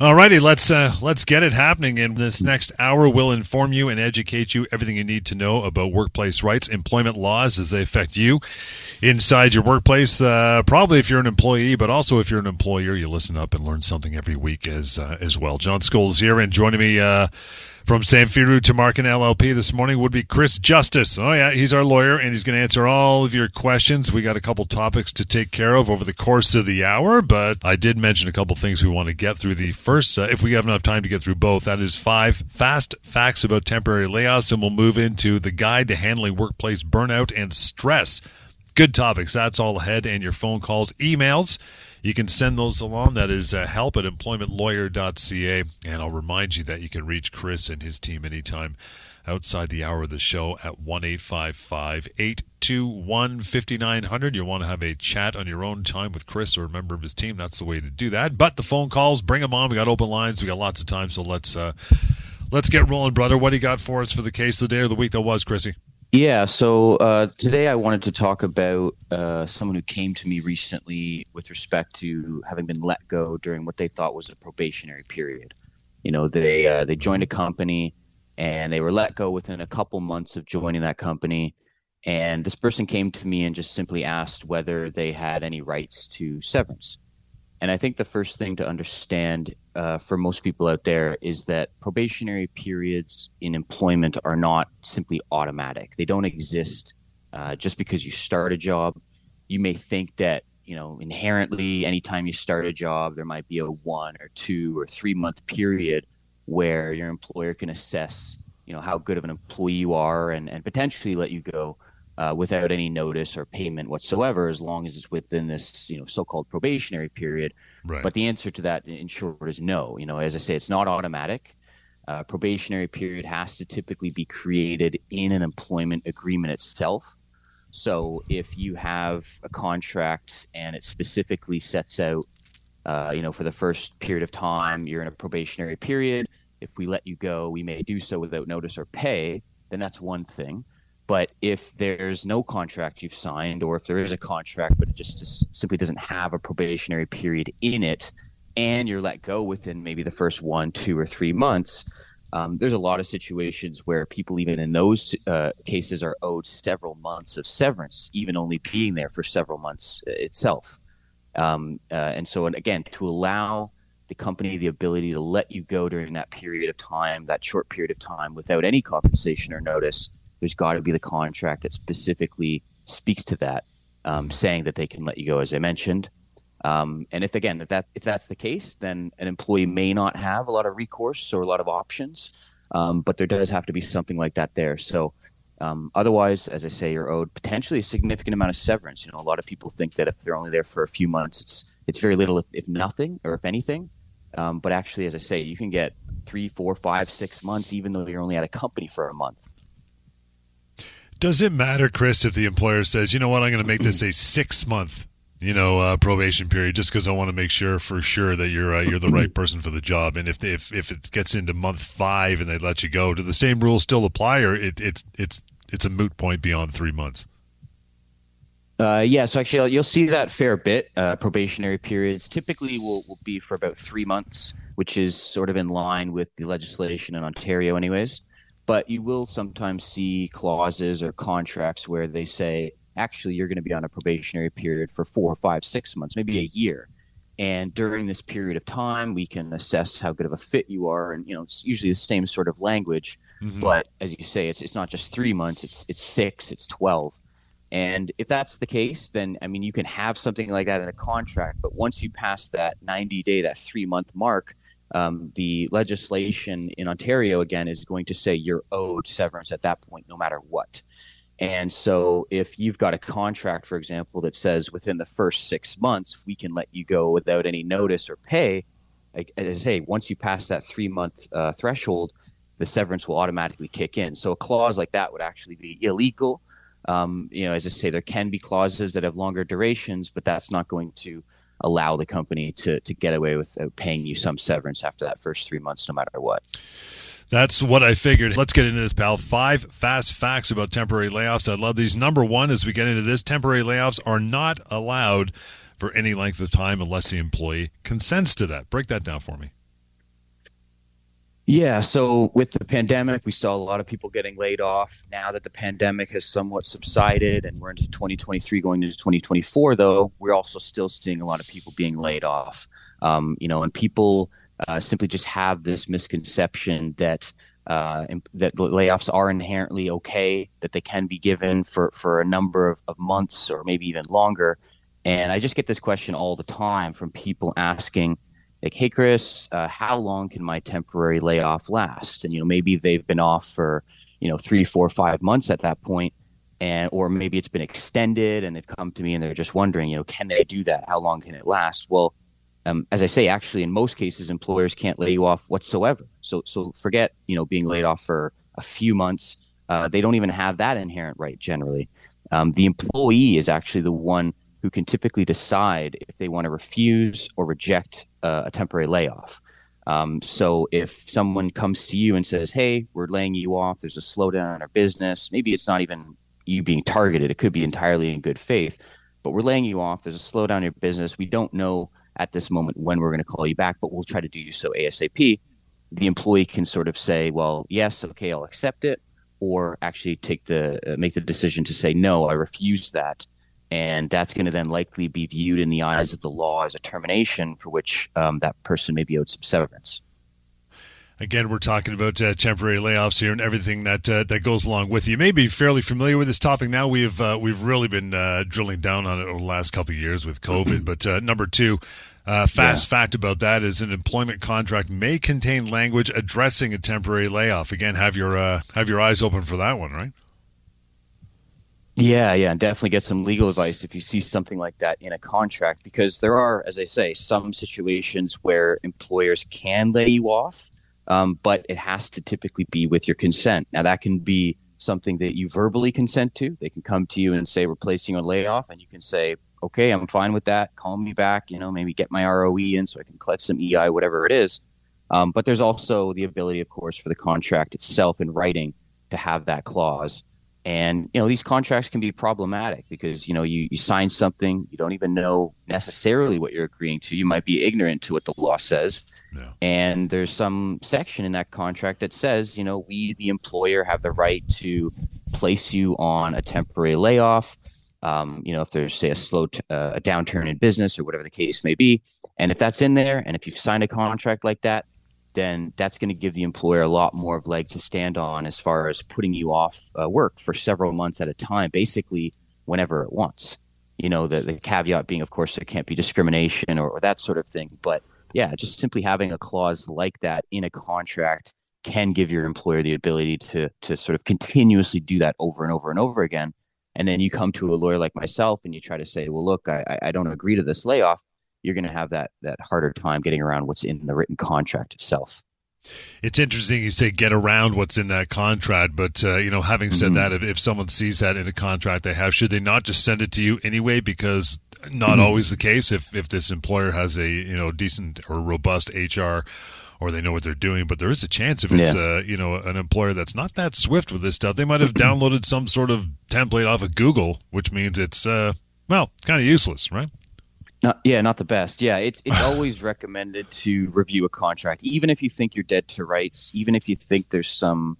Alrighty, let's uh, let's get it happening. In this next hour, we'll inform you and educate you everything you need to know about workplace rights, employment laws as they affect you inside your workplace. Uh, probably if you're an employee, but also if you're an employer, you listen up and learn something every week as uh, as well. John Scholes here, and joining me from Samfiru Tumarkin LLP this morning would be Chris Justice. Oh, yeah, he's our lawyer, and he's going to answer all of your questions. We got a couple topics to take care of over the course of the hour, but I did mention a couple things we want to get through. The first, uh, if we have enough time to get through both, that is five fast facts about temporary layoffs, and we'll move into the guide to handling workplace burnout and stress. Good topics. That's all ahead, and your phone calls, emails you can send those along. That is uh, help at employmentlawyer.ca. And I'll remind you that you can reach Chris and his team anytime outside the hour of the show at 1 855 821 5900. You'll want to have a chat on your own time with Chris or a member of his team. That's the way to do that. But the phone calls, bring them on. We got open lines. We got lots of time. So let's. Uh, let's get rolling, brother. What do you got for us for the case of the day or the week that was, Chrissy? Yeah, so uh, today I wanted to talk about uh, someone who came to me recently with respect to having been let go during what they thought was a probationary period. You know, they uh, they joined a company and they were let go within a couple months of joining that company. And this person came to me and just simply asked whether they had any rights to severance. And I think the first thing to understand uh, for most people out there is that probationary periods in employment are not simply automatic. They don't exist uh, just because you start a job. You may think that, you know, inherently, anytime you start a job, there might be a one or two or three month period where your employer can assess, you know, how good of an employee you are and, and potentially let you go uh, without any notice or payment whatsoever, as long as it's within this, you know, so-called probationary period. Right. But the answer to that, in short, is no. You know, as I say, it's not automatic. Uh, probationary period has to typically be created in an employment agreement itself. So if you have a contract and it specifically sets out, uh, you know, for the first period of time, you're in a probationary period. If we let you go, we may do so without notice or pay. Then that's one thing. But if there's no contract you've signed, or if there is a contract but it just, simply doesn't have a probationary period in it, and you're let go within maybe the first one, two, or three months, um, there's a lot of situations where people, even in those uh, cases, are owed several months of severance, even only being there for several months uh, itself. Um, uh, and so, and again, to allow the company the ability to let you go during that period of time, that short period of time, without any compensation or notice, there's got to be the contract that specifically speaks to that, um, saying that they can let you go, as I mentioned. Um, and if again, if that if that's the case, then an employee may not have a lot of recourse or a lot of options, um, but there does have to be something like that there. So. Um, otherwise, as I say, you're owed potentially a significant amount of severance. You know, a lot of people think that if they're only there for a few months, it's it's very little, if, if nothing, or if anything. Um, but actually, as I say, you can get three, four, five, six months, even though you're only at a company for a month. Does it matter, Chris, if the employer says, you know what, I'm going to make this a six month, you know, uh, probation period, just because I want to make sure for sure that you're uh, you're the right person for the job, and if if if it gets into month five and they let you go, do the same rules still apply, or it, it's it's it's a moot point beyond three months? Uh, yeah, so actually, you'll see that fair bit. Uh, probationary periods typically will, will be for about three months, which is sort of in line with the legislation in Ontario, anyways but you will sometimes see clauses or contracts where they say actually you're going to be on a probationary period for four five six months maybe a year. And during this period of time we can assess how good of a fit you are. And you know it's usually the same sort of language mm-hmm. but as you say it's, it's not just three months it's it's six it's 12 and if that's the case then i mean you can have something like that in a contract but once you pass that 90 day that three month mark um, the legislation in Ontario again is going to say you're owed severance at that point, no matter what. And so, if you've got a contract, for example, that says within the first six months we can let you go without any notice or pay, like, as I say, once you pass that three month uh, threshold, the severance will automatically kick in. So, a clause like that would actually be illegal. Um, you know, as I say, there can be clauses that have longer durations, but that's not going to allow the company to to get away with uh, paying you some severance after that first three months, no matter what. That's what I figured. Let's get into this, pal. Five fast facts about temporary layoffs. I love these. Number one, as we get into this, temporary layoffs are not allowed for any length of time unless the employee consents to that. Break that down for me. Yeah, so with the pandemic, we saw a lot of people getting laid off. Now that the pandemic has somewhat subsided and we're into 2023 going into 2024, though, we're also still seeing a lot of people being laid off. Um, you know, and people uh, simply just have this misconception that uh, that layoffs are inherently okay, that they can be given for, for a number of, of months or maybe even longer. And I just get this question all the time from people asking, like, "Hey, Chris, uh, how long can my temporary layoff last?" And you know, maybe they've been off for you know three, four, five months at that point, and or maybe it's been extended, and they've come to me and they're just wondering, you know, can they do that? How long can it last? Well, um, as I say, actually, in most cases, employers can't lay you off whatsoever. So, so forget you know being laid off for a few months. Uh, they don't even have that inherent right generally. Um, the employee is actually the one who can typically decide if they want to refuse or reject uh, a temporary layoff. Um, so if someone comes to you and says, "Hey, we're laying you off. There's a slowdown in our business. Maybe it's not even you being targeted. It could be entirely in good faith, but we're laying you off. There's a slowdown in your business. We don't know at this moment when we're going to call you back, but we'll try to do so ASAP." The employee can sort of say, "Well, yes, okay, I'll accept it," or actually take the uh, make the decision to say, "No, I refuse that." And that's going to then likely be viewed in the eyes of the law as a termination for which um, that person may be owed some severance. Again, we're talking about uh, temporary layoffs here and everything that uh, that goes along with. You may be fairly familiar with this topic now. We've uh, we've really been uh, drilling down on it over the last couple of years with COVID. but uh, number two, uh, fast yeah. fact about that is an employment contract may contain language addressing a temporary layoff. Again, have your have your eyes open for that one, right? Yeah, yeah, and definitely get some legal advice if you see something like that in a contract because there are, as I say, some situations where employers can lay you off, um, but it has to typically be with your consent. Now, that can be something that you verbally consent to. They can come to you and say, we're a layoff, and you can say, okay, I'm fine with that. Call me back, you know, maybe get my ROE in so I can collect some EI, whatever it is. Um, but there's also the ability, of course, for the contract itself in writing to have that clause. And you know these contracts can be problematic because you know you, you sign something you don't even know necessarily what you're agreeing to. You might be ignorant to what the law says, yeah. and there's some section in that contract that says you know we the employer have the right to place you on a temporary layoff. Um, you know if there's say a slow t- uh, a downturn in business or whatever the case may be, and if that's in there, and if you've signed a contract like that, then that's going to give the employer a lot more of leg to stand on as far as putting you off uh, work for several months at a time, basically whenever it wants. You know, the, the caveat being, of course, there can't be discrimination or, or that sort of thing. But yeah, just simply having a clause like that in a contract can give your employer the ability to to sort of continuously do that over and over and over again. And then you come to a lawyer like myself and you try to say, well, look, I, I don't agree to this layoff you're going to have that that harder time getting around what's in the written contract itself. It's interesting you say get around what's in that contract, but uh, you know, having said mm-hmm. that, if, if, someone sees that in a contract they have, should they not just send it to you anyway? Because not mm-hmm. always the case. If if this employer has a you know decent or robust HR or they know what they're doing, but there is a chance if it's yeah. uh, you know an employer that's not that swift with this stuff, they might have downloaded some sort of template off of Google, which means it's uh, well kind of useless, right? Not, yeah, not the best. Yeah, it's it's always recommended to review a contract, even if you think you're dead to rights, even if you think there's some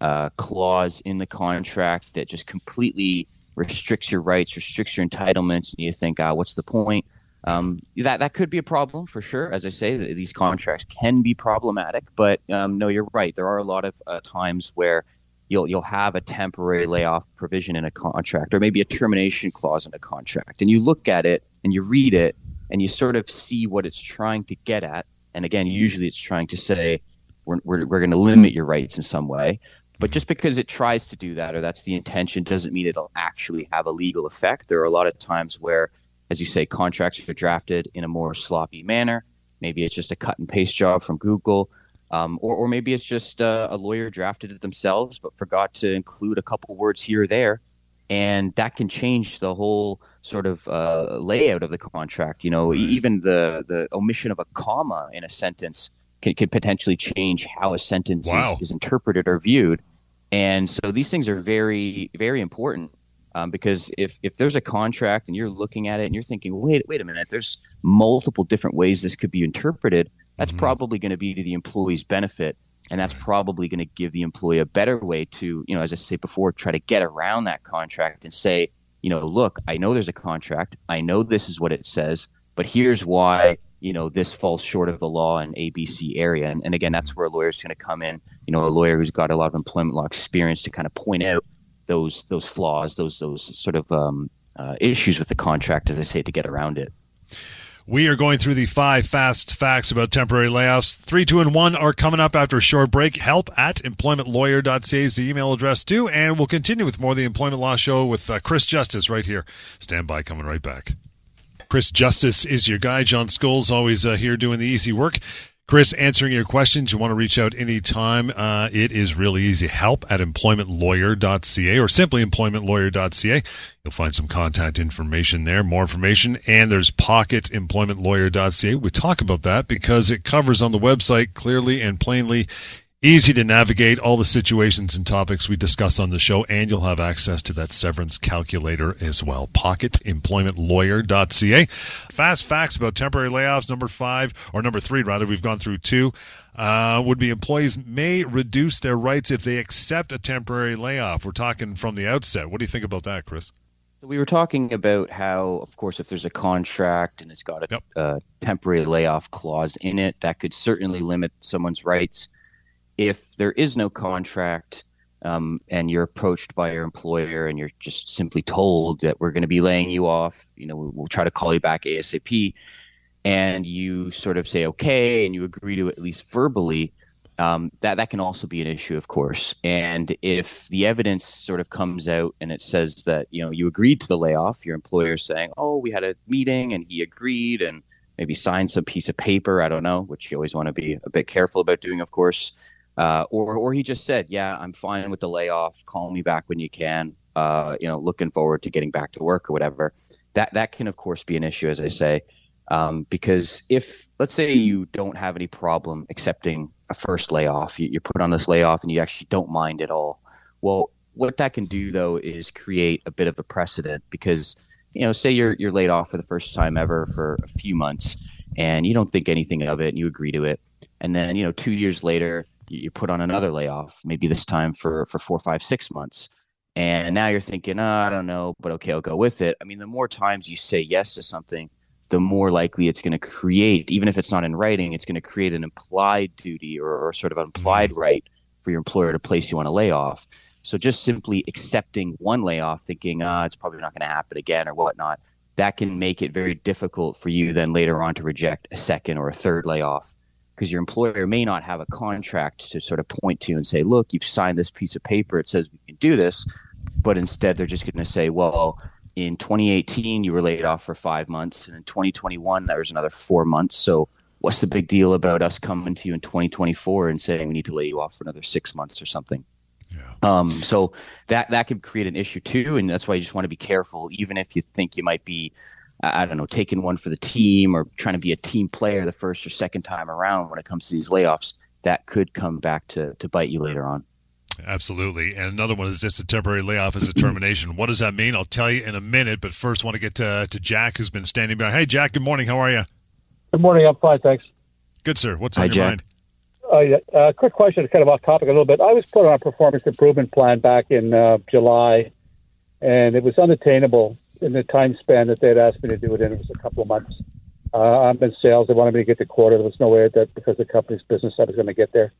uh, clause in the contract that just completely restricts your rights, restricts your entitlements, and you think, ah, what's the point? Um, that that could be a problem for sure. As I say, these contracts can be problematic, but um, no, you're right. There are a lot of uh, times where you'll you'll have a temporary layoff provision in a contract, or maybe a termination clause in a contract, and you look at it and you read it and you sort of see what it's trying to get at. And again, usually it's trying to say, we're, we're, we're going to limit your rights in some way. But just because it tries to do that or that's the intention doesn't mean it'll actually have a legal effect. There are a lot of times where, as you say, contracts are drafted in a more sloppy manner. Maybe it's just a cut and paste job from Google. Um, or, or maybe it's just uh, a lawyer drafted it themselves but forgot to include a couple words here or there and that can change the whole sort of uh, layout of the contract. You know, even the the omission of a comma in a sentence can, can potentially change how a sentence wow. is, is, interpreted or viewed. And so these things are very very important um, because if if there's a contract and you're looking at it and you're thinking, wait wait a minute, there's multiple different ways this could be interpreted. That's mm-hmm. probably going to be to the employee's benefit and that's probably going to give the employee a better way to you know as i say before try to get around that contract and say you know look i know there's a contract. I know this is what it says but here's why you know this falls short of the law in abc area. And, and again that's where a lawyer is going to come in you know a lawyer who's got a lot of employment law experience to kind of point out those those flaws those those sort of um, uh, issues with the contract as i say to get around it we are going through the five fast facts about temporary layoffs. Three, two, and one are coming up after a short break. Help at employmentlawyer.ca is the email address too. And we'll continue with more of the Employment Law Show with uh, Chris Justice right here. Stand by, coming right back. Chris Justice is your guy. John Scholes always uh, here doing the easy work. Chris, answering your questions, you want to reach out anytime. Uh, it is really easy. Help at employmentlawyer.ca or simply employmentlawyer.ca. You'll find some contact information there, more information, and there's pocketemploymentlawyer.ca. We talk about that because it covers on the website clearly and plainly Easy to navigate all the situations and topics we discuss on the show, and you'll have access to that severance calculator as well. PocketEmploymentLawyer.ca. Fast facts about temporary layoffs. Number five, or number three, rather, we've gone through two. Uh, would be employees may reduce their rights if they accept a temporary layoff. We're talking from the outset. What do you think about that, Chris? We were talking about how, of course, if there's a contract and it's got a, yep. a temporary layoff clause in it, that could certainly limit someone's rights if there is no contract um, and you're approached by your employer and you're just simply told that we're going to be laying you off, you know, we'll, try to call you back ASAP, and you sort of say okay and you agree to at least verbally, um, that that can also be an issue, of course. And if the evidence sort of comes out and it says that you know you agreed to the layoff, your employer saying, "Oh, we had a meeting and he agreed," and maybe signed some piece of paper. I don't know, which you always want to be a bit careful about doing, of course. Uh, or or he just said, "Yeah, I'm fine with the layoff. Call me back when you can. Uh, you know, looking forward to getting back to work or whatever." That that can of course be an issue, as I say, um, because if let's say you don't have any problem accepting a first layoff, you, you put on this layoff and you actually don't mind at all. Well, what that can do though is create a bit of a precedent because you know, say you're you're laid off for the first time ever for a few months and you don't think anything of it and you agree to it, and then you know two years later you put on another layoff, maybe this time for for four, five, six months. And now you're thinking, oh, I don't know, but okay, I'll go with it. I mean, the more times you say yes to something, the more likely it's going to create, even if it's not in writing, it's going to create an implied duty or, or sort of an implied mm-hmm. right for your employer to place you on a layoff. So just simply accepting one layoff, thinking, ah, it's probably not going to happen again or whatnot, that can make it very difficult for you then later on to reject a second or a third layoff because your employer may not have a contract to sort of point to and say, look, you've signed this piece of paper. It says we can do this. But instead, they're just going to say, well, in 2018, you were laid off for five months. And in 2021, there was another four months. So what's the big deal about us coming to you in 2024 and saying we need to lay you off for another six months or something? Yeah. Um, so that that could create an issue too, and that's why you just want to be careful, even if you think you might be I don't know, taking one for the team or trying to be a team player the first or second time around when it comes to these layoffs, that could come back to, to bite you later on. Absolutely. And another one is this a temporary layoff as a termination. what does that mean? I'll tell you in a minute, but first I want to get to, to Jack, who's been standing by. Hey, Jack, good morning. How are you? Good morning. I'm fine, thanks. Good, sir. What's Hi, on your Jack. mind? Uh, yeah, uh, quick question, kind of off topic a little bit. I was put on a performance improvement plan back in uh, July, and it was unattainable in the time span that they'd asked me to do it in. It was a couple of months. Uh, I'm in sales. They wanted me to get the quarter. There was no way that because the company's business I was going to get there.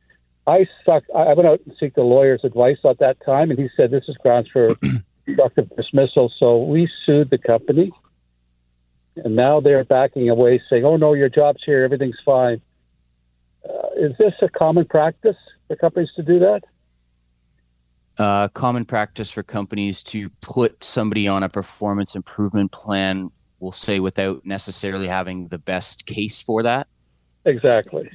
I sucked. I went out and seek the lawyer's advice at that time, and he said this is grounds for constructive dismissal. So we sued the company, and now they're backing away, saying, "Oh no, your job's here. Everything's fine." Uh, is this a common practice for companies to do that? Uh, common practice for companies to put somebody on a performance improvement plan, we'll say, without necessarily having the best case for that? Exactly.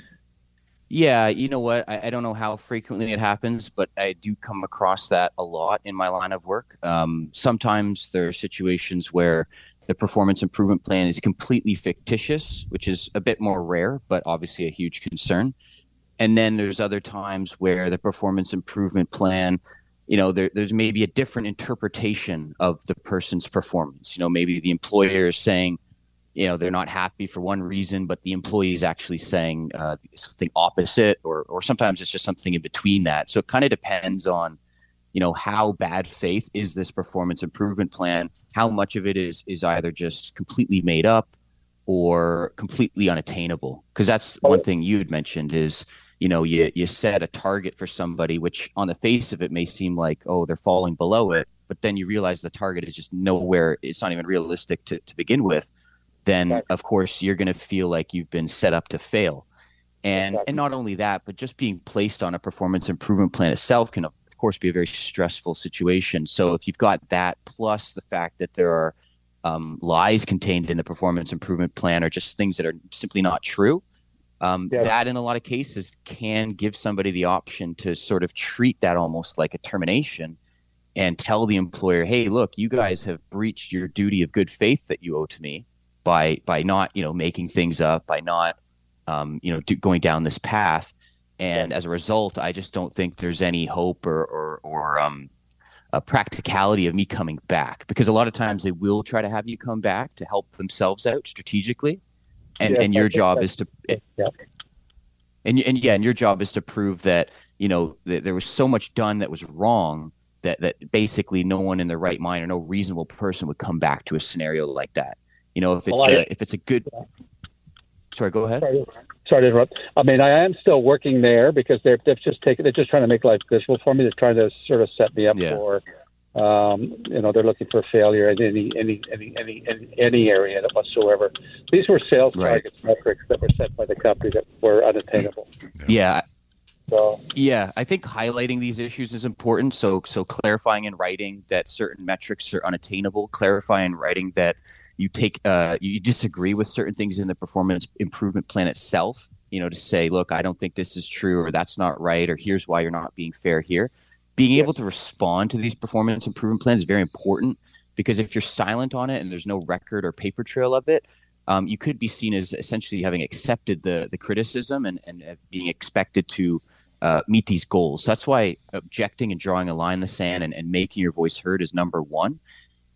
Yeah, you know what? I, I, don't know how frequently it happens, but I do come across that a lot in my line of work. Um, sometimes there are situations where the performance improvement plan is completely fictitious, which is a bit more rare, but obviously a huge concern. And then there's other times where the performance improvement plan you know there, there's maybe a different interpretation of the person's performance. You know maybe the employer is saying you know they're not happy for one reason, but the employee is actually saying uh, something opposite, or or sometimes it's just something in between that. So it kind of depends on you know how bad faith is this performance improvement plan? How much of it is is either just completely made up or completely unattainable? Because that's one thing you had mentioned is you know you you set a target for somebody which on the face of it may seem like oh they're falling below it but then you realize the target is just nowhere it's not even realistic to, to begin with then right. of course you're going to feel like you've been set up to fail and exactly. and not only that but just being placed on a performance improvement plan itself can of course be a very stressful situation so if you've got that plus the fact that there are um, lies contained in the performance improvement plan or just things that are simply not true um, yes. that in a lot of cases can give somebody the option to sort of treat that almost like a termination and tell the employer hey look you guys have breached your duty of good faith that you owe to me by by not you know making things up by not um, you know do, going down this path. And as a result i just don't think there's any hope or or, or um, a practicality of me coming back because a lot of times they will try to have you come back to help themselves out strategically and yeah, and your job is to yeah. Eh, and and yeah and your job is to prove that you know that there was so much done that was wrong that that basically no one in their right mind or no reasonable person would come back to a scenario like that. You know if it's well, a, if it's a good sorry go ahead. Sorry, sorry to interrupt. I mean i am still working there because they're they've just taken they're just trying to make life miserable for me. They're trying to sort of set me up yeah. for um, you know, they're looking for failure in any any any any any, any area whatsoever. These were sales right. targets metrics that were set by the company that were unattainable. Yeah. So yeah, I think highlighting these issues is important. So so clarifying in writing that certain metrics are unattainable, clarifying in writing that you take uh, you disagree with certain things in the performance improvement plan itself. You know, to say, look, I don't think this is true, or that's not right, or here's why you're not being fair here being able to respond to these performance improvement plans is very important because if you're silent on it and there's no record or paper trail of it, um, you could be seen as essentially having accepted the the criticism and, and uh, being expected to uh, meet these goals. So that's why objecting and drawing a line in the sand and, and making your voice heard is number one.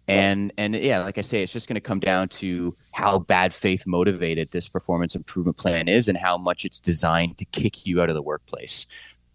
And and yeah, like I say, it's just going to come down to how bad faith motivated this performance improvement plan is and how much it's designed to kick you out of the workplace.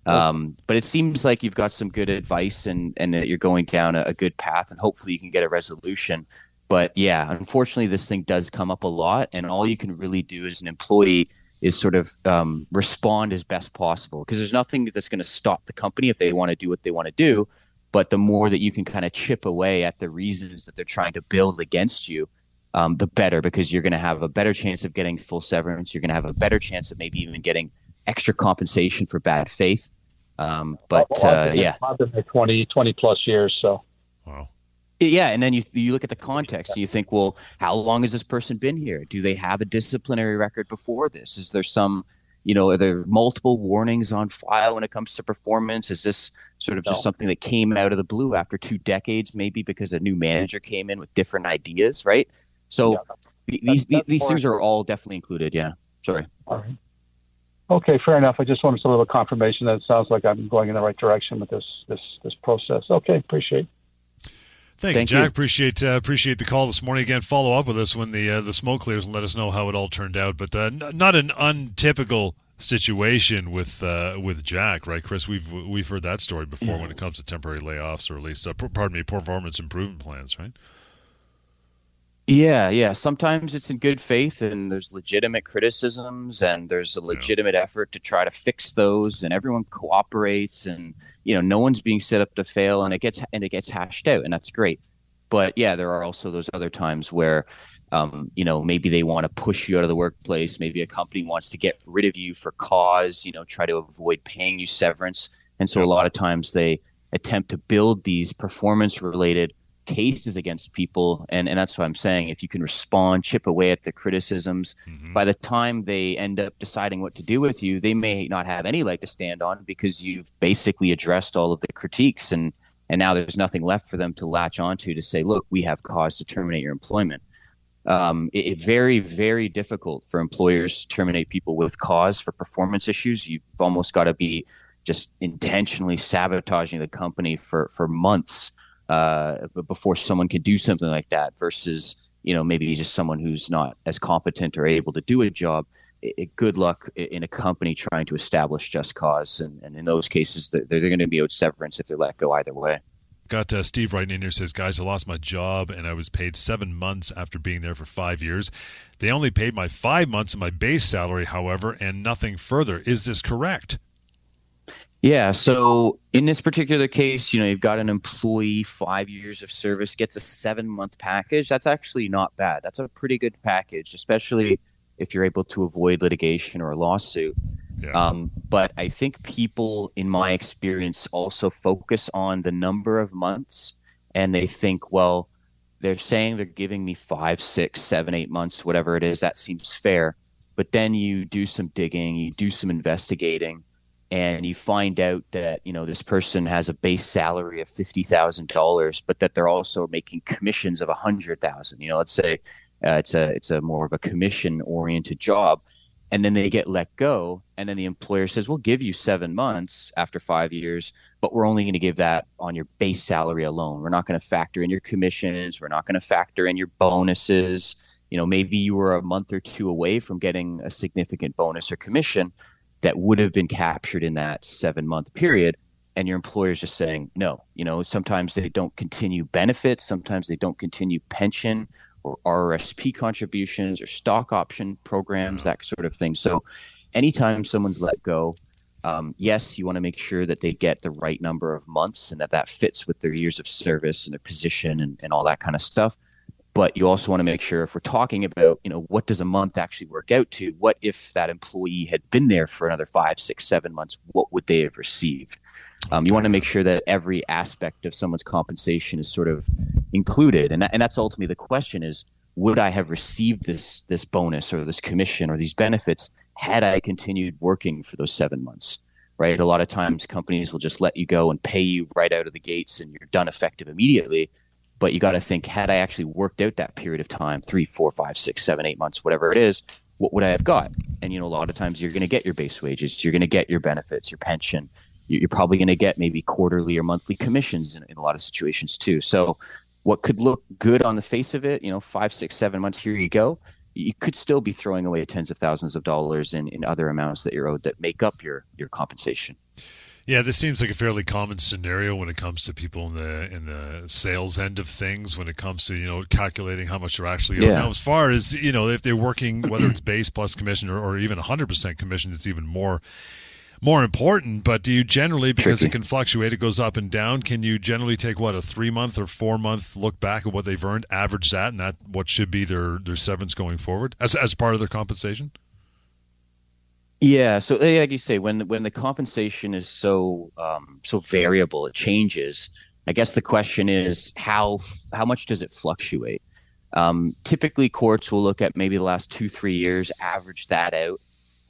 Um, but it seems like you've got some good advice and, and that you're going down a, a, good path, and hopefully you can get a resolution. But yeah, unfortunately, this thing does come up a lot, and all you can really do as an employee is sort of um, respond as best possible because there's nothing that's going to stop the company if they want to do what they want to do. But the more that you can kind of chip away at the reasons that they're trying to build against you, um, the better because you're going to have a better chance of getting full severance. You're going to have a better chance of maybe even getting extra compensation for bad faith. Um, but well, uh, yeah, I've been there 20, 20 plus years. So wow. Yeah, and then you you look at the context. And you think, well, how long has this person been here? Do they have a disciplinary record before this? Is there some, you know, are there multiple warnings on file when it comes to performance? Is this sort of no. just something that came out of the blue after two decades, maybe because a new manager came in with different ideas, right? So yeah, these that's, these, these things are all definitely included. Yeah. Sorry. All right. Okay, fair enough. I just wanted a little confirmation that it sounds like I'm going in the right direction with this this this process. Okay, appreciate. Thank, Thank you, Jack. You. Appreciate uh, appreciate the call this morning. Again, follow up with us when the uh, the smoke clears and let us know how it all turned out. But uh, n- not an untypical situation with uh, with Jack, right, Chris? We've we've heard that story before yeah. when it comes to temporary layoffs or at least, uh, pardon me, performance improvement plans, right? Yeah, yeah. Sometimes it's in good faith and there's legitimate criticisms and there's a legitimate yeah. effort to try to fix those and everyone cooperates and you know no one's being set up to fail and it gets and it gets hashed out and that's great. But yeah, there are also those other times where um, you know maybe they want to push you out of the workplace, maybe a company wants to get rid of you for cause, you know, try to avoid paying you severance. And so a lot of times they attempt to build these performance related cases against people and, and that's what i'm saying. If you can respond chip away at the criticisms mm-hmm. by the time they end up deciding what to do with you they may not have any leg to stand on because you've basically addressed all of the critiques and and now there's nothing left for them to latch onto to say look we have cause to terminate your employment. Um, it, it very very difficult for employers to terminate people with cause for performance issues. You've almost got to be just intentionally sabotaging the company for for months uh, before someone can do something like that versus you know maybe just someone who's not as competent or able to do a job it, good luck in a company trying to establish just cause and, and in those cases they're, they're going to be owed severance if they're let go either way Got uh, Steve writing in here says, guys, I lost my job and I was paid seven months after being there for five years. They only paid my five months of my base salary, however, and nothing further. Is this correct? Yeah. So in this particular case, you know, you've got an employee, five years of service, gets a seven month package. That's actually not bad. That's a pretty good package, especially if you're able to avoid litigation or a lawsuit. Yeah. Um, but I think people, in my experience, also focus on the number of months and they think, well, they're saying they're giving me five, six, seven, eight months, whatever it is. That seems fair. But then you do some digging, you do some investigating, and you find out that you know this person has a base salary of fifty thousand dollars, but that they're also making commissions of a hundred thousand. You know, let's say uh, it's a it's a more of a commission oriented job, and then they get let go and then the employer says we'll give you seven months after five years but we're only going to give that on your base salary alone. We're not going to factor in your commissions. We're not going to factor in your bonuses. You know maybe you were a month or two away from getting a significant bonus or commission that would have been captured in that seven month period and your employer is just saying no you know sometimes they don't continue benefits sometimes they don't continue pension or RRSP contributions or stock option programs, that sort of thing. So, anytime someone's let go, um, yes, you want to make sure that they get the right number of months and that that fits with their years of service and their position and, and all that kind of stuff. But you also want to make sure if we're talking about, you know, what does a month actually work out to? What if that employee had been there for another five, six, seven months? What would they have received? Um, you want to make sure that every aspect of someone's compensation is sort of included, and that, and that's ultimately the question: is would I have received this this bonus or this commission or these benefits had I continued working for those seven months? Right. A lot of times companies will just let you go and pay you right out of the gates, and you're done effective immediately. But you got to think: had I actually worked out that period of time, three, four, five, six, seven, eight months, whatever it is, what would I have got? And you know, a lot of times you're going to get your base wages, you're going to get your benefits, your pension, you're probably going to get maybe quarterly or monthly commissions in, in, a lot of situations too. So, what could look good on the face of it, you know, five, six, seven months, here you go. You could still be throwing away tens of thousands of dollars in, in other amounts that you're owed that make up your your compensation. Yeah, this seems like a fairly common scenario when it comes to people in the in the sales end of things. When it comes to you know calculating how much they're actually yeah. now, as far as you know, if they're working whether it's base plus commission or, or even 100 percent commission, it's even more more important. But do you generally, because Tricky. it can fluctuate, it goes up and down, can you generally take what a three month or four month look back at what they've earned, average that, and that what should be their their severance going forward as as part of their compensation? Yeah, so like you say, when when the compensation is so um, so variable, it changes. I guess the question is how how much does it fluctuate? Um, typically, courts will look at maybe the last two three years, average that out,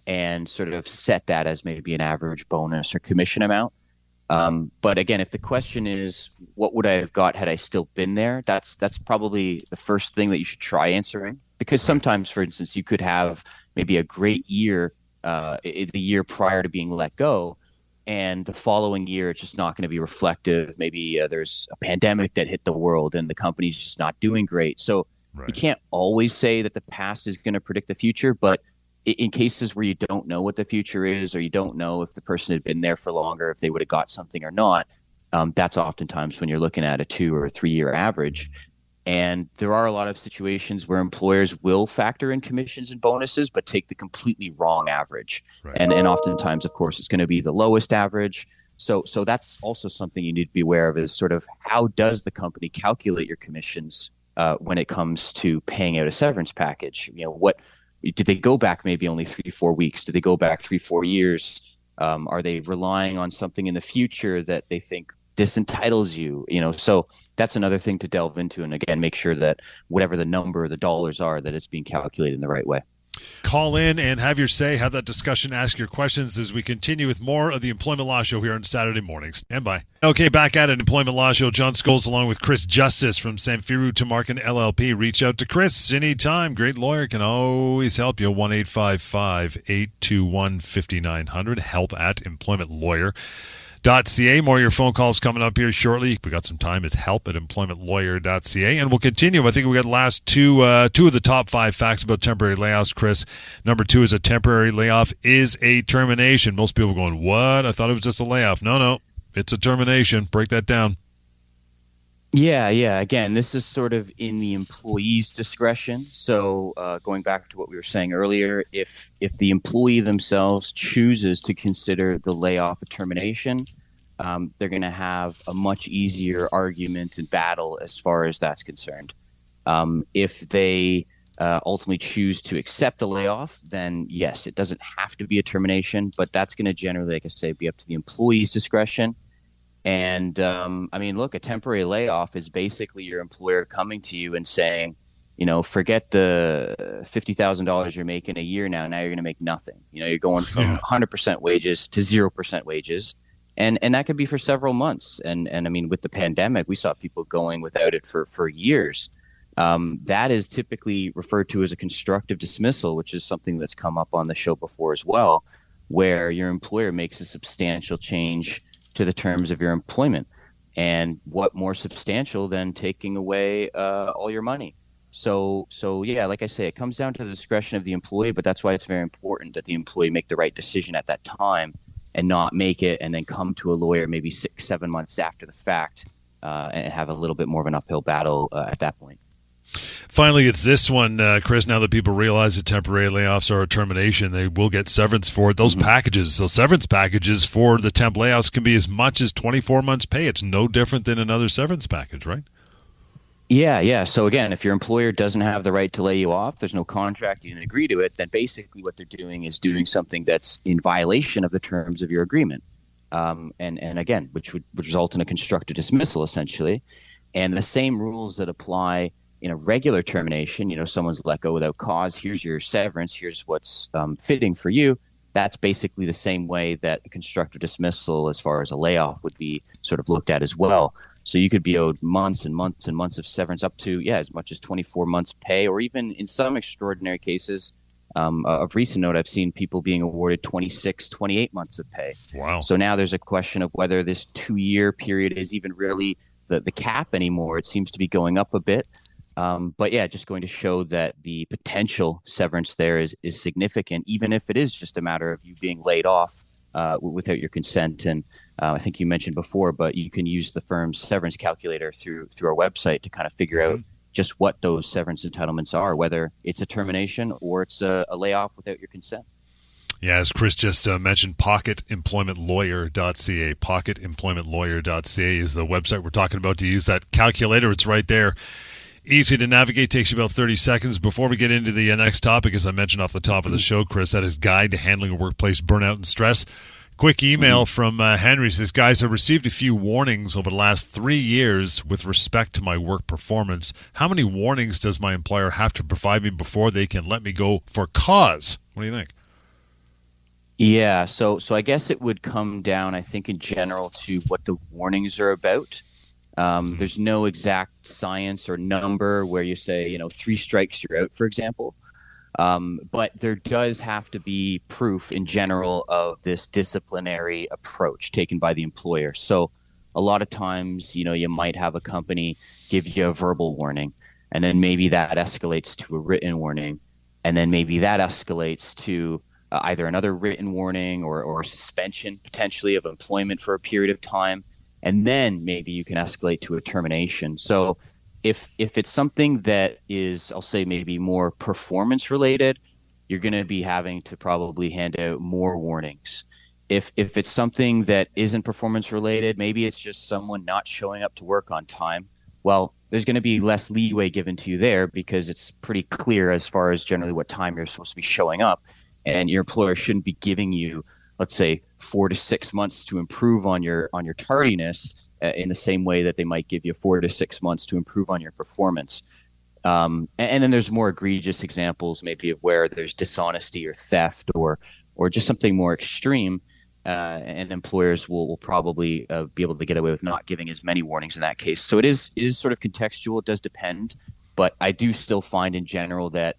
and sort of set that as maybe an average bonus or commission amount. Um, but again, if the question is what would I have got had I still been there, that's that's probably the first thing that you should try answering. Because sometimes, for instance, you could have maybe a great year uh, the year prior to being let go, and the following year it's just not going to be reflective. Maybe uh, there's a pandemic that hit the world, and the company's just not doing great. So right. you can't always say that the past is going to predict the future, but in cases where you don't know what the future is or you don't know if the person had been there for longer if they would have got something or not um, that's oftentimes when you're looking at a two or three year average and there are a lot of situations where employers will factor in commissions and bonuses but take the completely wrong average. Right. and and oftentimes of course it's going to be the lowest average. So so that's also something you need to be aware of is sort of how does the company calculate your commissions uh, when it comes to paying out a severance package? You know what did they go back maybe only three four weeks? Did they go back three four years? Um, are they relying on something in the future that they think this entitles you you know so that's another thing to delve into and again make sure that whatever the number the dollars are that it's being calculated in the right way Call in and have your say, have that discussion, ask your questions as we continue with more of the Employment Law Show here on Saturday mornings. Stand by. Okay, back at it, Employment Law Show. John Scholes along with Chris Justice from Samfiru Tumarkin LLP. Reach out to Chris anytime. Great lawyer can always help you. 1 821 5900. Help at Employment Lawyer employmentlawyer.ca. More of your phone calls coming up here shortly. We got some time. It's help at employmentlawyer.ca. And we'll continue. I think we got the last two uh, two of the top five facts about temporary layoffs, Chris. Number two is a temporary layoff is a termination. Most people going, What? I thought it was just a layoff. No, no. It's a termination. Break that down. Yeah, yeah. Again, this is sort of in the employee's discretion. So, uh, going back to what we were saying earlier, if if the employee themselves chooses to consider the layoff a termination, um, they're going to have a much easier argument and battle as far as that's concerned. Um, if they uh, ultimately choose to accept a layoff, then yes, it doesn't have to be a termination, but that's going to generally, like I say, be up to the employee's discretion. And um, I mean, look, a temporary layoff is basically your employer coming to you and saying, you know, forget the fifty thousand dollars you're making a year now. Now you're going to make nothing. You know, you're going from hundred percent wages to zero percent wages, and and that could be for several months. And and I mean, with the pandemic, we saw people going without it for for years. Um, that is typically referred to as a constructive dismissal, which is something that's come up on the show before as well, where your employer makes a substantial change to the terms of your employment. And what more substantial than taking away uh, all your money? So, so yeah, like I say, it comes down to the discretion of the employee, but that's why it's very important that the employee make the right decision at that time and not make it and then come to a lawyer maybe six, seven months after the fact uh, and have a little bit more of an uphill battle uh, at that point. Finally, it's this one, uh, Chris. Now that people realize that temporary layoffs are a termination, they will get severance for it. Those mm-hmm. packages, so severance packages for the temp layoffs can be as much as 24 months' pay. It's no different than another severance package, right? Yeah, yeah. So again, if your employer doesn't have the right to lay you off, there's no contract, you didn't agree to it, then basically what they're doing is doing something that's in violation of the terms of your agreement. Um, and and again, which would, would result in a constructive dismissal essentially. And the same rules that apply in a regular termination, you know, someone's let go without cause. Here's your severance. Here's what's um, fitting for you. That's basically the same way that a constructive dismissal, as far as a layoff, would be sort of looked at as well. So you could be owed months and months and months of severance, up to yeah, as much as 24 months pay, or even in some extraordinary cases. Um, of recent note, I've seen people being awarded 26, 28 months of pay. Wow. So now there's a question of whether this two year period is even really the, the cap anymore. It seems to be going up a bit. Um, but yeah, just going to show that the potential severance there is is significant, even if it is just a matter of you being laid off uh, without your consent. And uh, I think you mentioned before, but you can use the firm's severance calculator through through our website to kind of figure out mm-hmm. just what those severance entitlements are, whether it's a termination or it's a, a layoff without your consent. Yeah, as Chris just uh, mentioned, pocketemploymentlawyer.ca. Pocketemploymentlawyer.ca is the website we're talking about to use that calculator. It's right there easy to navigate. Takes you about 30 seconds. Before we get into the uh, next topic, as I mentioned off the top of the show, Chris, that is Guide to Handling Workplace Burnout and Stress. Quick email mm-hmm. from uh, Henry says, Guys, I received a few warnings over the last three years with respect to my work performance. How many warnings does my employer have to provide me before they can let me go for cause? What do you think? Yeah, so so I guess it would come down, I think, in general to what the warnings are about. Um, mm-hmm. There's no exact science or number where you say, you know, three strikes, you're out, for example. Um, but there does have to be proof in general of this disciplinary approach taken by the employer. So a lot of times, you know, you might have a company give you a verbal warning, and then maybe that escalates to a written warning, and then maybe that escalates to uh, either another written warning or, or suspension potentially of employment for a period of time and then maybe you can escalate to a termination. So if if it's something that is I'll say maybe more performance related, you're going to be having to probably hand out more warnings. If if it's something that isn't performance related, maybe it's just someone not showing up to work on time. Well, there's going to be less leeway given to you there because it's pretty clear as far as generally what time you're supposed to be showing up and your employer shouldn't be giving you let's say four to six months to improve on your on your tardiness uh, in the same way that they might give you four to six months to improve on your performance. Um, and, and, then there's more egregious examples maybe of where there's dishonesty or theft or or just something more extreme uh, and employers will, will probably uh, be able to get away with not giving as many warnings in that case. So it is is sort of contextual. It does depend. But i do still find in general that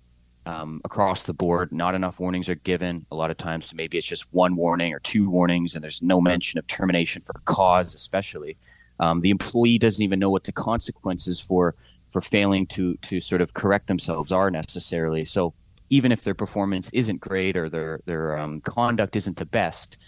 um, across the board. Not enough warnings are given. A lot of times, maybe it's just one warning or two warnings, and there's no mention of termination for cause, especially. Um, the employee doesn't even know what the consequences for for failing to to sort of correct themselves are necessarily. So even if their performance isn't great or their their um, conduct isn't the best,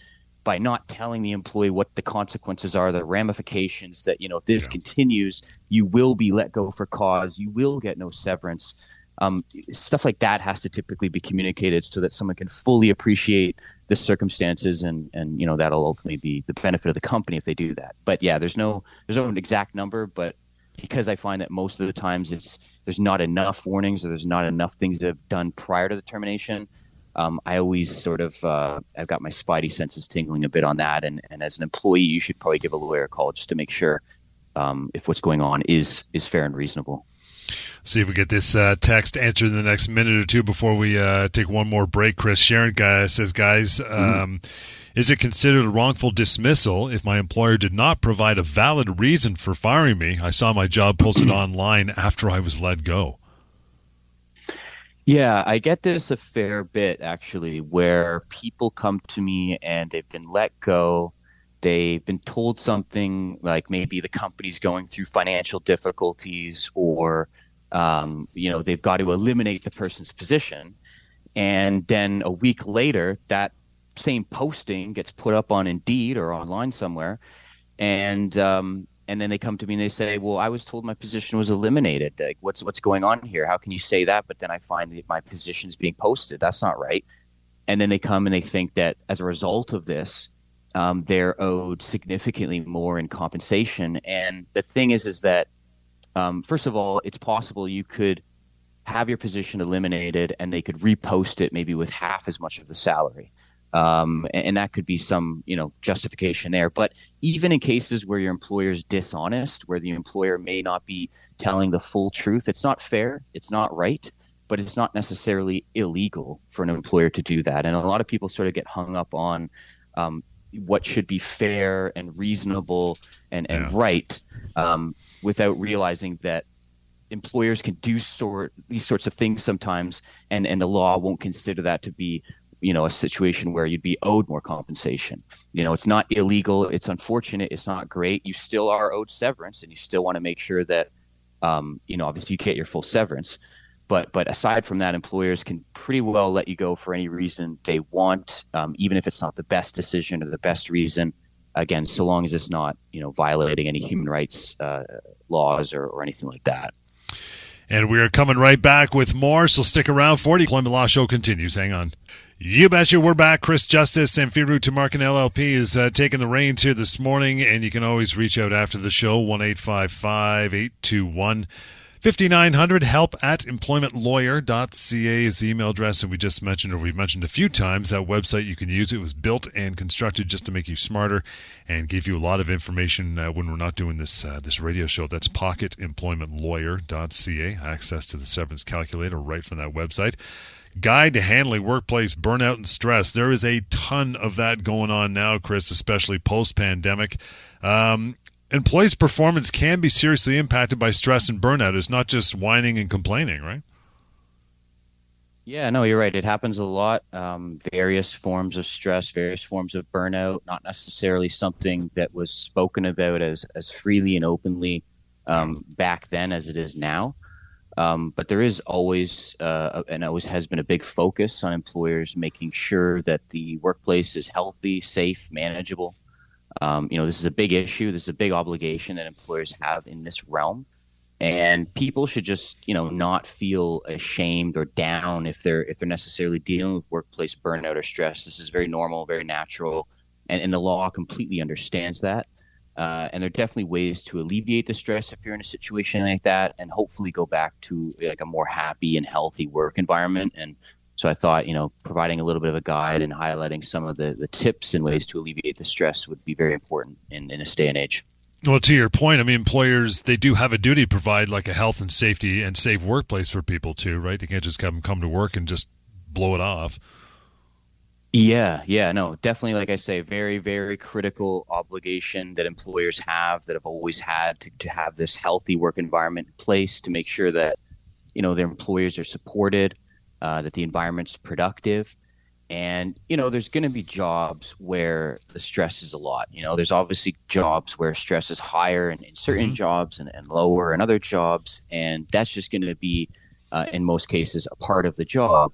by not telling the employee what the consequences are, the ramifications that you know if this yeah. continues, you will be let go for cause, you will get no severance. Um, stuff like that has to typically be communicated so that someone can fully appreciate the circumstances and and you know that'll ultimately be the benefit of the company if they do that. But yeah, there's no there's no exact number, but because I find that most of the times it's there's not enough warnings or there's not enough things that have done prior to the termination. Um, I always sort of uh, I've got my spidey senses tingling a bit on that, and and as an employee, you should probably give a lawyer a call just to make sure um, if what's going on is is fair and reasonable. See if we get this uh, text answered in the next minute or two before we uh, take one more break. Chris Sharon guy says, guys. Mm-hmm. Um, is it considered a wrongful dismissal if my employer did not provide a valid reason for firing me? I saw my job posted online after I was let go. Yeah, I get this a fair bit actually, where people come to me and they've been let go. They've been told something like maybe the company's going through financial difficulties or, um, you know, they've got to eliminate the person's position. And then a week later, that same posting gets put up on Indeed or online somewhere, and um, and then they come to me and they say, "Well, I was told my position was eliminated. Like, what's what's going on here? How can you say that?" But then I find that my position is being posted. That's not right. And then they come and they think that as a result of this, um, they're owed significantly more in compensation. And the thing is, is that um, first of all, it's possible you could have your position eliminated and they could repost it maybe with half as much of the salary. Um, and, and, that could be some you know justification there. But even in cases where your employer is dishonest where the employer may not be telling the full truth it's not fair it's not right but it's not necessarily illegal for an employer to do that. And a lot of people sort of get hung up on um, what should be fair and reasonable and, and yeah. right. Um, without realizing that employers can do sort these sorts of things sometimes and and the law won't consider that to be you know a situation where you'd be owed more compensation. You know it's not illegal it's unfortunate it's not great. You still are owed severance and you still want to make sure that um, you know obviously you get your full severance. But but aside from that employers can pretty well let you go for any reason they want um, even if it's not the best decision or the best reason again so long as it's not you know violating any human rights uh, laws or, or anything like that and we are coming right back with more, so stick around for the Employment Law Show continues. Hang on. You betcha. We're back. Chris Justice Samfiru Tumarkin LLP is uh, taking the reins here this morning, and you can always reach out after the show, 1 821 5900 help at employmentlawyer.ca is the email address and we just mentioned or we've mentioned a few times. That website you can use it was built and constructed just to make you smarter and give you a lot of information uh, when we're not doing this uh, this radio show. That's pocketemploymentlawyer.ca access to the severance calculator right from that website. Guide to handling workplace burnout and stress. There is a ton of that going on now chris especially post pandemic um, employees' performance can be seriously impacted by stress and burnout. It's not just whining and complaining, right? Yeah, no, you're right. It happens a lot. Um, various forms of stress, various forms of burnout, not necessarily something that was spoken about as, as freely and openly um, back then as it is now. Um, but there is always, uh, and always has been a big focus on employers making sure that the workplace is healthy, safe, manageable, um, you know, this is a big issue. This is a big obligation that employers have in this realm, and people should just, you know, not feel ashamed or down if they're if they're necessarily dealing with workplace burnout or stress. This is very normal, very natural, and, and the law completely understands that. Uh, and there are definitely ways to alleviate the stress if you're in a situation like that, and hopefully go back to like a more happy and healthy work environment. And so I thought, you know, providing a little bit of a guide and highlighting some of the, the tips and ways to alleviate the stress would be very important in, in this day and age. Well, to your point, I mean, employers they do have a duty to provide like a health and safety and safe workplace for people too, right? They can't just come come to work and just blow it off. Yeah, yeah, no, definitely. Like I say, very, very critical obligation that employers have that have always had to, to have this healthy work environment in place to make sure that you know their employees are supported, uh, that the environment's productive. And, you know, there's going to be jobs where the stress is a lot. You know, there's obviously jobs where stress is higher in, in certain mm-hmm. jobs and, and lower in other jobs. And that's just going to be, uh, in most cases, a part of the job.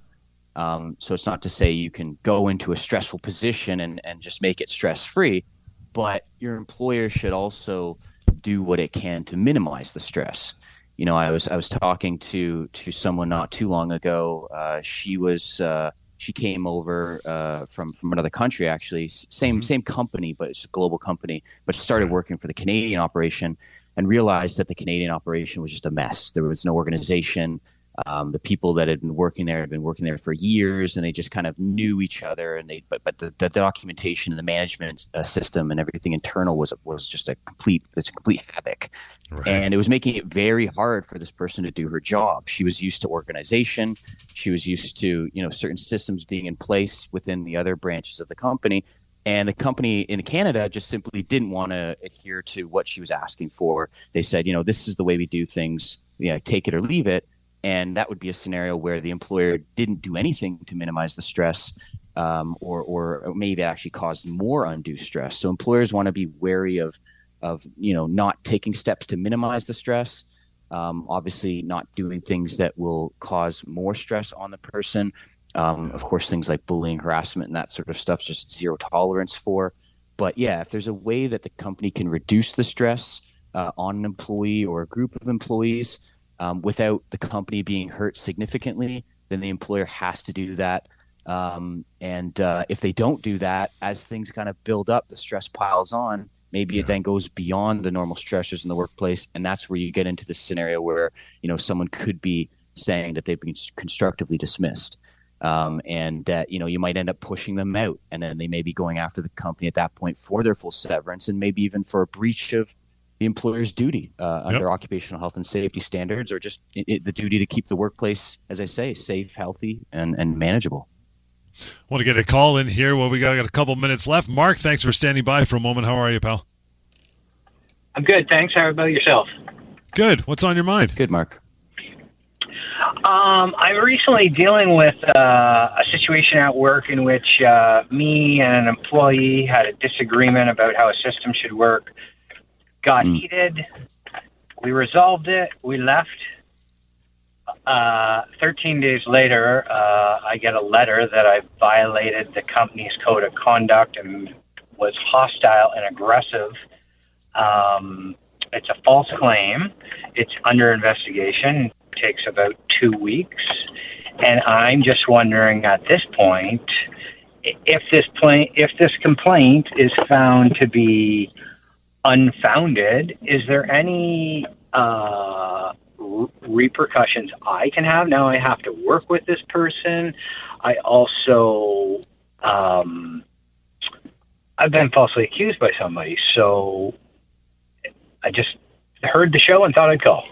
Um, so it's not to say you can go into a stressful position and, and just make it stress free, but your employer should also do what it can to minimize the stress. You know, I was I was talking to to someone not too long ago. Uh, she was uh, she came over uh, from from another country actually, same mm-hmm. same company, but it's a global company. But started working for the Canadian operation and realized that the Canadian operation was just a mess. There was no organization. Um, the people that had been working there had been working there for years, and they just kind of knew each other. And they, but but the, the documentation and the management uh, system and everything internal was was just a complete it's a complete havoc, right. and it was making it very hard for this person to do her job. She was used to organization, she was used to you know certain systems being in place within the other branches of the company, and the company in Canada just simply didn't want to adhere to what she was asking for. They said, you know, this is the way we do things. You know, take it or leave it and that would be a scenario where the employer didn't do anything to minimize the stress um, or, or maybe actually caused more undue stress. So employers want to be wary of of you know not taking steps to minimize the stress um, obviously not doing things that will cause more stress on the person. Um, of course things like bullying harassment and that sort of stuff just zero tolerance for. But yeah if there's a way that the company can reduce the stress uh, on an employee or a group of employees um, without the company being hurt significantly, then the employer has to do that. Um, and uh, if they don't do that, as things kind of build up, the stress piles on. Maybe yeah. it then goes beyond the normal stressors in the workplace, and that's where you get into the scenario where you know someone could be saying that they've been constructively dismissed, um, and that you know you might end up pushing them out, and then they may be going after the company at that point for their full severance, and maybe even for a breach of the employer's duty uh, yep. under occupational health and safety standards, or just it, it, the duty to keep the workplace, as I say, safe, healthy, and, and manageable. I Want to get a call in here? Well, we got, got a couple minutes left. Mark, thanks for standing by for a moment. How are you, pal? I'm good, thanks. How about yourself? Good. What's on your mind? Good, Mark. Um, I'm recently dealing with uh, a situation at work in which uh, me and an employee had a disagreement about how a system should work got mm. heated. We resolved it. We left. Uh, 13 days later, uh, I get a letter that I violated the company's code of conduct and was hostile and aggressive. Um, it's a false claim. It's under investigation. It takes about two weeks. And I'm just wondering at this point if this pla- if this complaint is found to be unfounded, is there any uh, repercussions I can have? Now I have to work with this person. I also, um, I've been falsely accused by somebody, so I just heard the show and thought I'd call.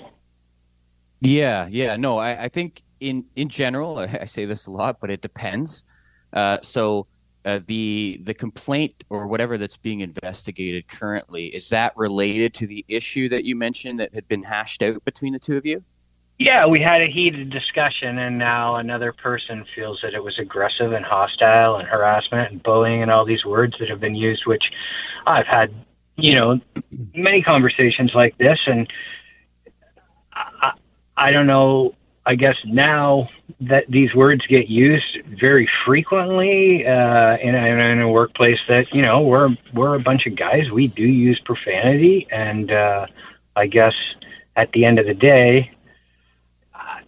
Yeah, yeah, no, I, I think in in general, I say this a lot, but it depends. Uh, so uh, the the complaint or whatever that's being investigated currently is that related to the issue that you mentioned that had been hashed out between the two of you? Yeah, we had a heated discussion, and now another person feels that it was aggressive and hostile and harassment and bullying and all these words that have been used, which I've had, you know, many conversations like this, and I, I don't know I guess now that these words get used very frequently uh, in, a, in a workplace that you know we're we're a bunch of guys. We do use profanity, and uh, I guess at the end of the day,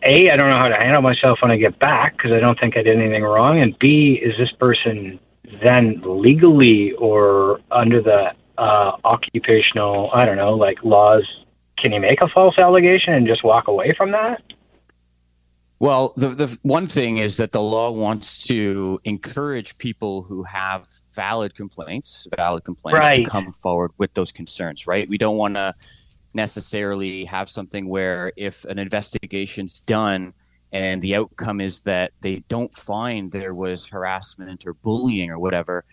a I don't know how to handle myself when I get back because I don't think I did anything wrong, and b is this person then legally or under the uh, occupational I don't know like laws can you make a false allegation and just walk away from that? Well, the the one thing is that the law wants to encourage people who have valid complaints, valid complaints, right. to come forward with those concerns. Right? We don't want to necessarily have something where if an investigation's done and the outcome is that they don't find there was harassment or bullying or whatever,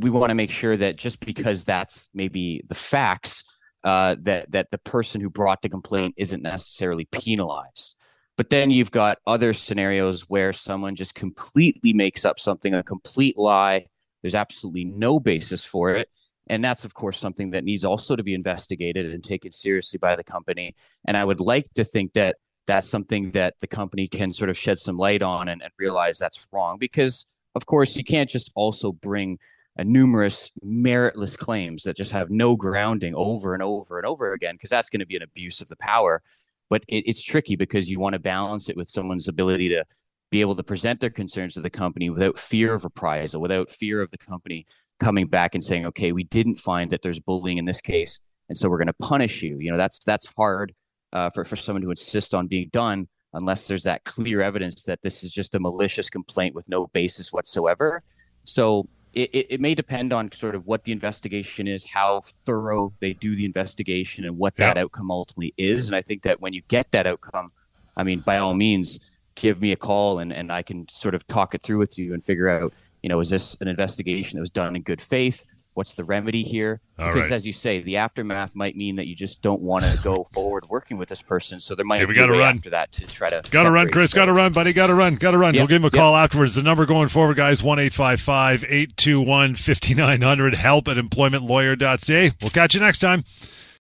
we want to make sure that just because that's maybe the facts, uh, that that the person who brought the complaint isn't necessarily penalized. But then you've got other scenarios where someone just completely makes up something, a complete lie. There's absolutely no basis for it. And that's, of course, something that needs also to be investigated and taken seriously by the company. And I would like to think that that's something that the company can sort of shed some light on and, and realize that's wrong. Because, of course, you can't just also bring a numerous meritless claims that just have no grounding over and over and over again, because that's going to be an abuse of the power. But it, it's tricky because you want to balance it with someone's ability to be able to present their concerns to the company without fear of reprisal, without fear of the company coming back and saying, "Okay, we didn't find that there's bullying in this case, and so we're going to punish you." You know, that's that's hard uh, for for someone to insist on being done unless there's that clear evidence that this is just a malicious complaint with no basis whatsoever. So it, it, may depend on sort of what the investigation is, how thorough they do the investigation, and what that outcome ultimately is. And I think that when you get that outcome, I mean, by all means, give me a call and, and I can sort of talk it through with you and figure out, you know, is this an investigation that was done in good faith? What's the remedy here? Because right. as you say, the aftermath might mean that you just don't want to go forward working with this person. So there might Okay, we be a gotta way run. after that to try to Got to run, Chris. the- Got to run, buddy. Got to run. Got to run. Yep, We'll give him a yep. call afterwards. The number going forward, guys, 1 821 5900. Help at employmentlawyer.ca. We'll catch you next time.